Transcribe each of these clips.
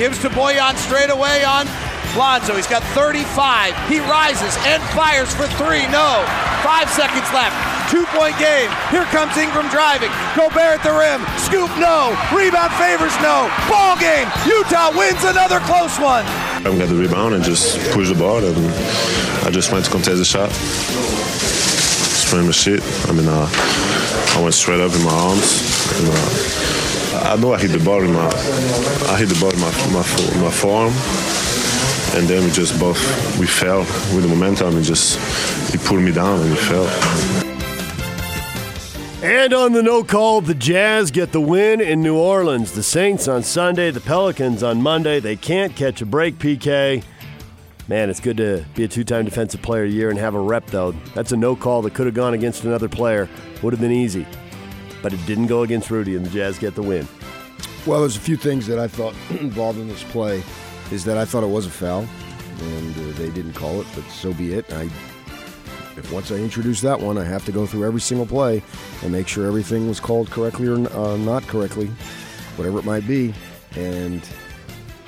Gives to Bojan straight away on Lonzo. He's got 35. He rises and fires for three. No. Five seconds left. Two point game. Here comes Ingram driving. Gobert at the rim. Scoop, no. Rebound favors, no. Ball game. Utah wins another close one. I got the rebound and just push the ball, and I just went to contest the shot. Spraying my shit. I mean, uh, I went straight up in my arms. And, uh, I know I hit the ball in my, I hit the ball in my my, my forearm, and then we just both we fell with the momentum and just he pulled me down and we fell. And on the no call, the Jazz get the win in New Orleans. The Saints on Sunday, the Pelicans on Monday. They can't catch a break, PK. Man, it's good to be a two time defensive player a year and have a rep, though. That's a no call that could have gone against another player. Would have been easy. But it didn't go against Rudy, and the Jazz get the win. Well, there's a few things that I thought involved in this play. Is that I thought it was a foul, and uh, they didn't call it, but so be it. I, if once I introduce that one, I have to go through every single play and make sure everything was called correctly or uh, not correctly, whatever it might be. And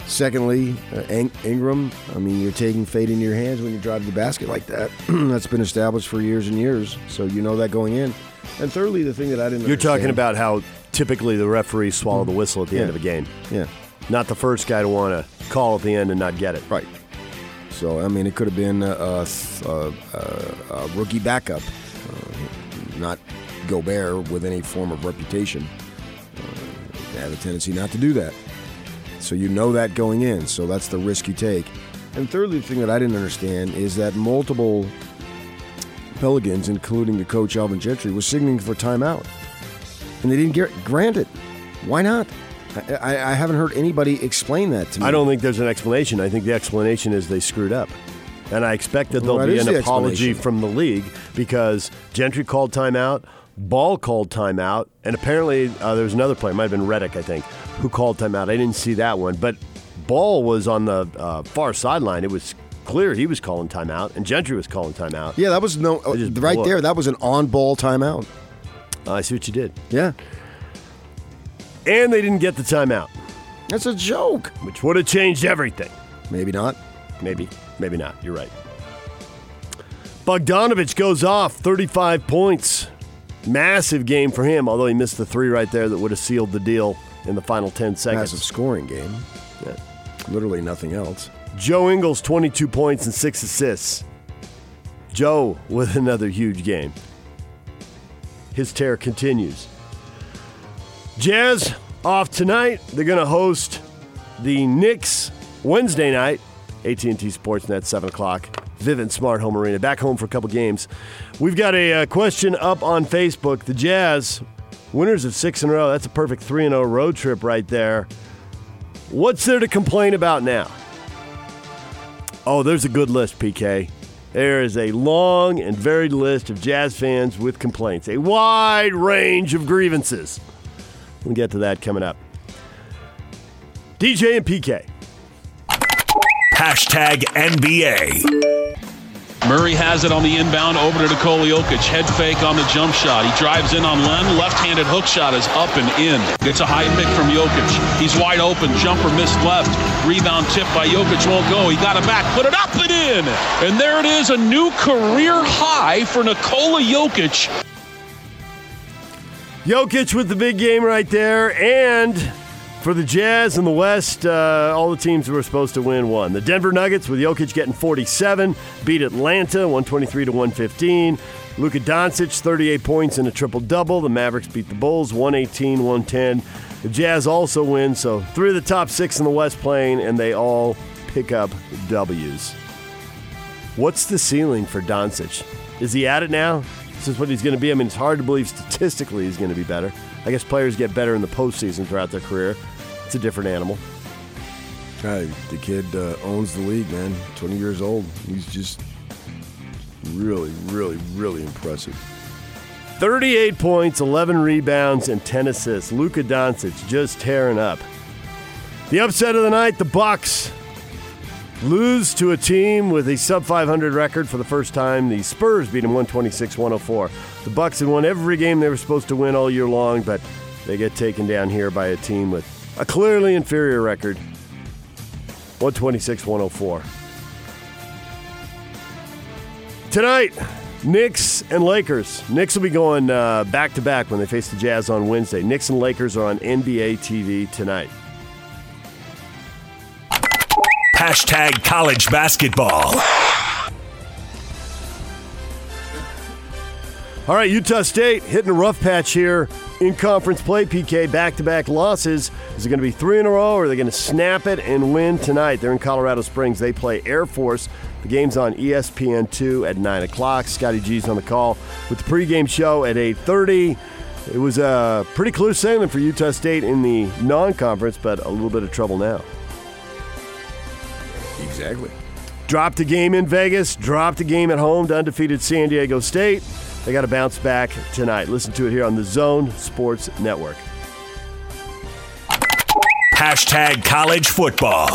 secondly, uh, Ing- Ingram. I mean, you're taking fate in your hands when you drive the basket like that. That's been established for years and years, so you know that going in. And thirdly, the thing that I didn't. You're talking about how typically the referees swallow the whistle at the end of a game. yeah. Not the first guy to want to call at the end and not get it. Right. So I mean, it could have been a, a, a, a rookie backup, uh, not Gobert with any form of reputation. Uh, they have a tendency not to do that. So you know that going in. So that's the risk you take. And thirdly, the thing that I didn't understand is that multiple Pelicans, including the coach Alvin Gentry, was signaling for timeout, and they didn't get granted. Why not? I, I, I haven't heard anybody explain that to me. I don't think there's an explanation. I think the explanation is they screwed up. And I expect that there'll Well, that be an the apology from the league because Gentry called timeout, Ball called timeout, and apparently uh, there was another player, might have been Redick, I think, who called timeout. I didn't see that one, but Ball was on the uh, far sideline. It was clear he was calling timeout, and Gentry was calling timeout. Yeah, that was no uh, right there. That was an on-ball timeout. I see what you did. Yeah, And they didn't get the timeout, that's a joke. which would have changed everything. Maybe not. Maybe, maybe not. You're right. Bogdanovic goes off 35 points. Massive game for him, although he missed the three right there that would have sealed the deal in the final 10 seconds. Massive scoring game. Yeah. Literally nothing else. Joe Ingles, 22 points and six assists. Joe with another huge game. His tear continues. Jazz off tonight. They're going to host the Knicks Wednesday night. AT&T Sportsnet, 7 o'clock. Vivint Smart Home Arena. Back home for a couple games. We've got a uh, question up on Facebook. The Jazz, winners of six in a row. That's a perfect 3 0 road trip right there. What's there to complain about now? Oh, there's a good list, PK. There is a long and varied list of Jazz fans with complaints, a wide range of grievances. We'll get to that coming up. DJ and PK. Hashtag NBA. Murray has it on the inbound over to Nikola Jokic. Head fake on the jump shot. He drives in on Len. Left-handed hook shot is up and in. Gets a high pick from Jokic. He's wide open. Jumper missed left. Rebound tip by Jokic won't go. He got it back. Put it up and in. And there it is. A new career high for Nikola Jokic. Jokic with the big game right there. And for the Jazz in the West, uh, all the teams who were supposed to win won. The Denver Nuggets with Jokic getting 47, beat Atlanta 123 to 115. Luka Doncic 38 points and a triple double. The Mavericks beat the Bulls 118 110. The Jazz also win, so three of the top six in the West playing, and they all pick up W's. What's the ceiling for Doncic? Is he at it now? This is what he's going to be. I mean, it's hard to believe statistically he's going to be better. I guess players get better in the postseason throughout their career. It's a different animal. Hey, the kid uh, owns the league, man. 20 years old. He's just really, really, really impressive. 38 points, 11 rebounds, and 10 assists. Luka Doncic just tearing up. The upset of the night, the Bucks lose to a team with a sub 500 record for the first time. The Spurs beat them 126-104. The Bucks had won every game they were supposed to win all year long, but they get taken down here by a team with a clearly inferior record. 126-104. Tonight, Knicks and Lakers. Knicks will be going uh, back to back when they face the Jazz on Wednesday. Knicks and Lakers are on NBA TV tonight. Hashtag college basketball. All right, Utah State hitting a rough patch here in conference play. PK back to back losses. Is it going to be three in a row or are they going to snap it and win tonight? They're in Colorado Springs. They play Air Force. The game's on E ESPN2 at 9 o'clock. Scotty G's on the call with the pregame show at 8.30. It was a pretty clear sailing for Utah State in the non-conference, but a little bit of trouble now. Exactly. Dropped a game in Vegas, dropped a game at home to undefeated San Diego State. They got to bounce back tonight. Listen to it here on the Zone Sports Network. Hashtag college football.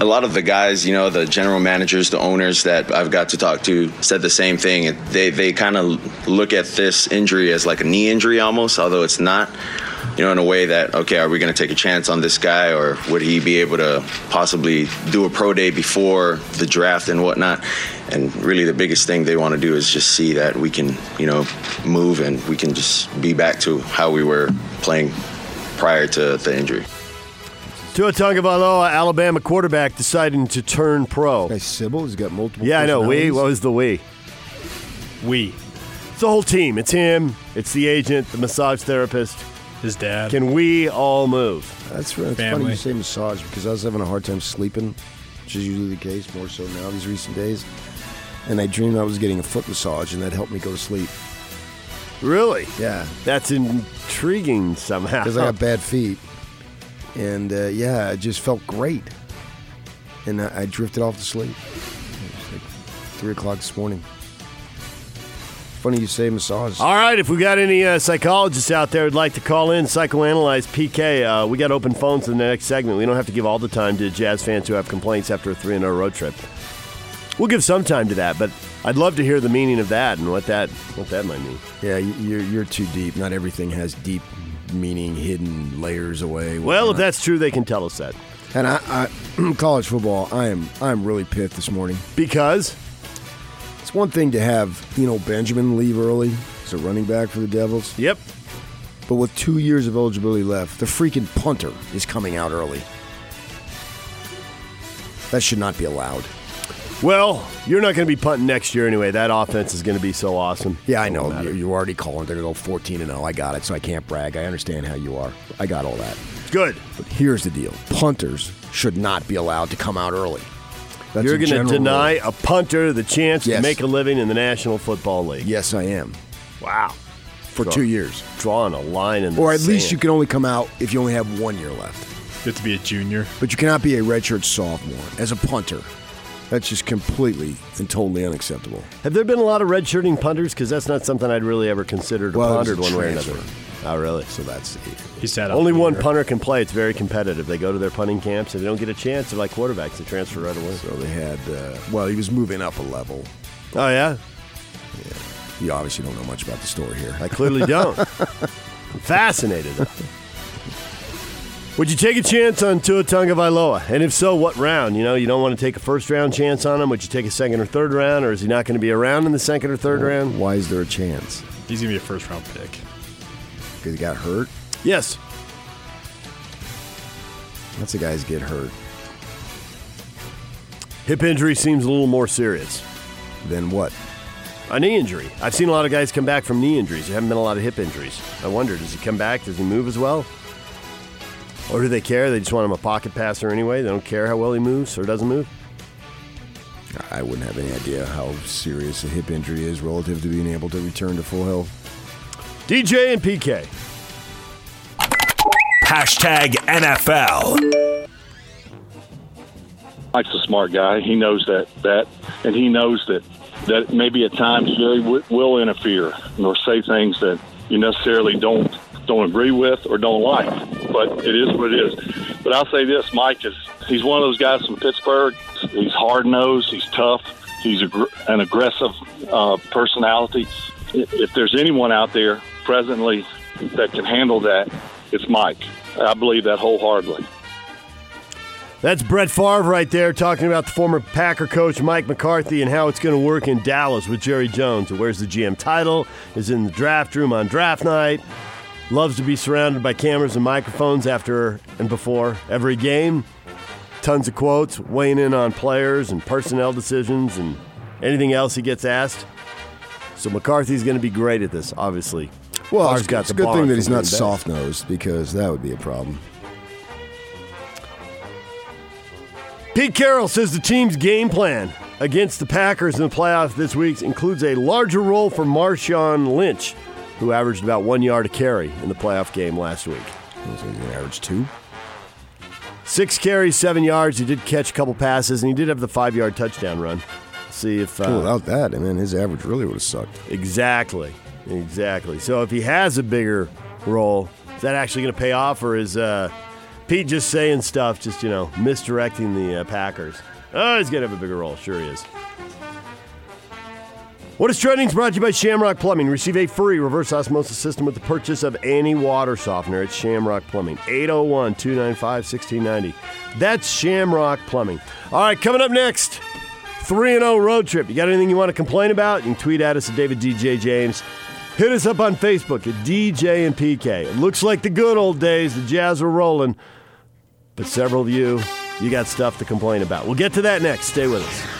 A lot of the guys, you know, the general managers, the owners that I've got to talk to said the same thing. They, they kind of look at this injury as like a knee injury almost, although it's not, you know, in a way that, okay, are we going to take a chance on this guy or would he be able to possibly do a pro day before the draft and whatnot? And really the biggest thing they want to do is just see that we can, you know, move and we can just be back to how we were playing prior to the injury. Tua Tagovailoa, Alabama quarterback, deciding to turn pro. Guy Sybil he's got multiple. Yeah, I know. We. What was the we? We, It's the whole team. It's him. It's the agent, the massage therapist. His dad. Can we all move? That's right. It's funny you say massage because I was having a hard time sleeping, which is usually the case, more so now these recent days. And I dreamed I was getting a foot massage, and that helped me go to sleep. Really? Yeah, That's intriguing somehow. because I got bad feet, and uh, yeah, it just felt great. And I, I drifted off to sleep. It was like three o'clock this morning. Funny you say massage. All right, if we got any uh, psychologists out there who'd like to call in, psychoanalyze PK, uh, we got open phones in the next segment. We don't have to give all the time to Jazz fans who have complaints after a 3 0 road trip. We'll give some time to that, but I'd love to hear the meaning of that and what that what that might mean. Yeah, you- you're you're too deep. Not everything has deep meaning, hidden layers away. Well, if that's true, they can tell us that. and I, I college football, I am I am really pissed this morning. Because It's one thing to have you know Benjamin leave early as a running back for the Devils, Yep. but with two years of eligibility left, the freaking punter is coming out early. That should not be allowed. Well, you're not going to be punting next year anyway. That offense is going to be so awesome. Yeah, I know. you're already calling. They're going to go 14 and 0. I got it, so I can't brag. I understand how you are. I got all that. Good. But here's the deal punters should not be allowed to come out early. That's You're going to deny rule. a punter the chance to make a living in the National Football League. Yes, I am. Wow. For two years. Drawing a line in the Or at least you can only come out if you only have one year left. You have to be a junior. But you cannot be a redshirt sophomore as a punter. That's just completely and totally unacceptable. Have there been a lot of redshirting punters? Because that's not something I'd really ever considered Well, it pondered a one way or another. Oh, really? So that's He sat out Only one year. punter can play. It's very competitive. They go to their punting camps. If they don't get a chance, they're like quarterbacks. They transfer right away. so they had. Uh, well, he was moving up a level. Oh, yeah? Yeah. You obviously don't know much about the story here. I clearly don't. I'm fascinated. Would you take a chance on Tua Tagovailoa? And if so, what round? You know, you don't want to take a first round chance on him. Would you take a second or third round, or is he not going to be around in the second or third round? Why is there a chance? He's gonna be a first round pick. Because he got hurt. Yes. Lots of guys get hurt. Hip injury seems a little more serious. Than what? A knee injury. I've seen a lot of guys come back from knee injuries. There haven't been a lot of hip injuries. I wonder, does he come back? Does he move as well? Or do they care? They just want him a pocket passer anyway. They don't care how well he moves or doesn't move. I wouldn't have any idea how serious a hip injury is relative to being able to return to full health. DJ and PK. Hashtag NFL. Mike's a smart guy. He knows that that, and he knows that that maybe at times Jerry w- will interfere or say things that you necessarily don't don't agree with or don't like. But it is what it is. But I'll say this: Mike is he's one of those guys from Pittsburgh. He's hard nosed. He's tough. He's a, an aggressive uh, personality. If there's anyone out there presently that can handle that, it's Mike. I believe that wholeheartedly. That's Brett Favre right there talking about the former Packer coach Mike McCarthy and how it's going to work in Dallas with Jerry Jones. Who wears the GM title, is in the draft room on draft night, loves to be surrounded by cameras and microphones after and before every game. Tons of quotes, weighing in on players and personnel decisions and anything else he gets asked. So McCarthy's going to be great at this, obviously. Well, Favre's it's, got it's the a good thing that he's not soft nosed because that would be a problem. Pete Carroll says the team's game plan against the Packers in the playoffs this week includes a larger role for Marshawn Lynch, who averaged about one yard a carry in the playoff game last week. So he's going to average two. Six carries, seven yards. He did catch a couple passes, and he did have the five yard touchdown run. See if uh, without that, I mean, his average really would have sucked. exactly, exactly. So if he has a bigger role, is that actually going to pay off, or is uh, Pete just saying stuff, just you know, misdirecting the uh, Packers? Oh, he's going to have a bigger role. Sure, he is. What is trending is brought to you by Shamrock Plumbing. Receive a free reverse osmosis system with the purchase of any water softener at Shamrock Plumbing. 801 295 1690. That's Shamrock Plumbing. All right, coming up next 3 0 road trip. You got anything you want to complain about? You can tweet at us at David DJ James. Hit us up on Facebook at DJ and PK. It looks like the good old days. The Jazz were rolling. But several of you, you got stuff to complain about. We'll get to that next. Stay with us.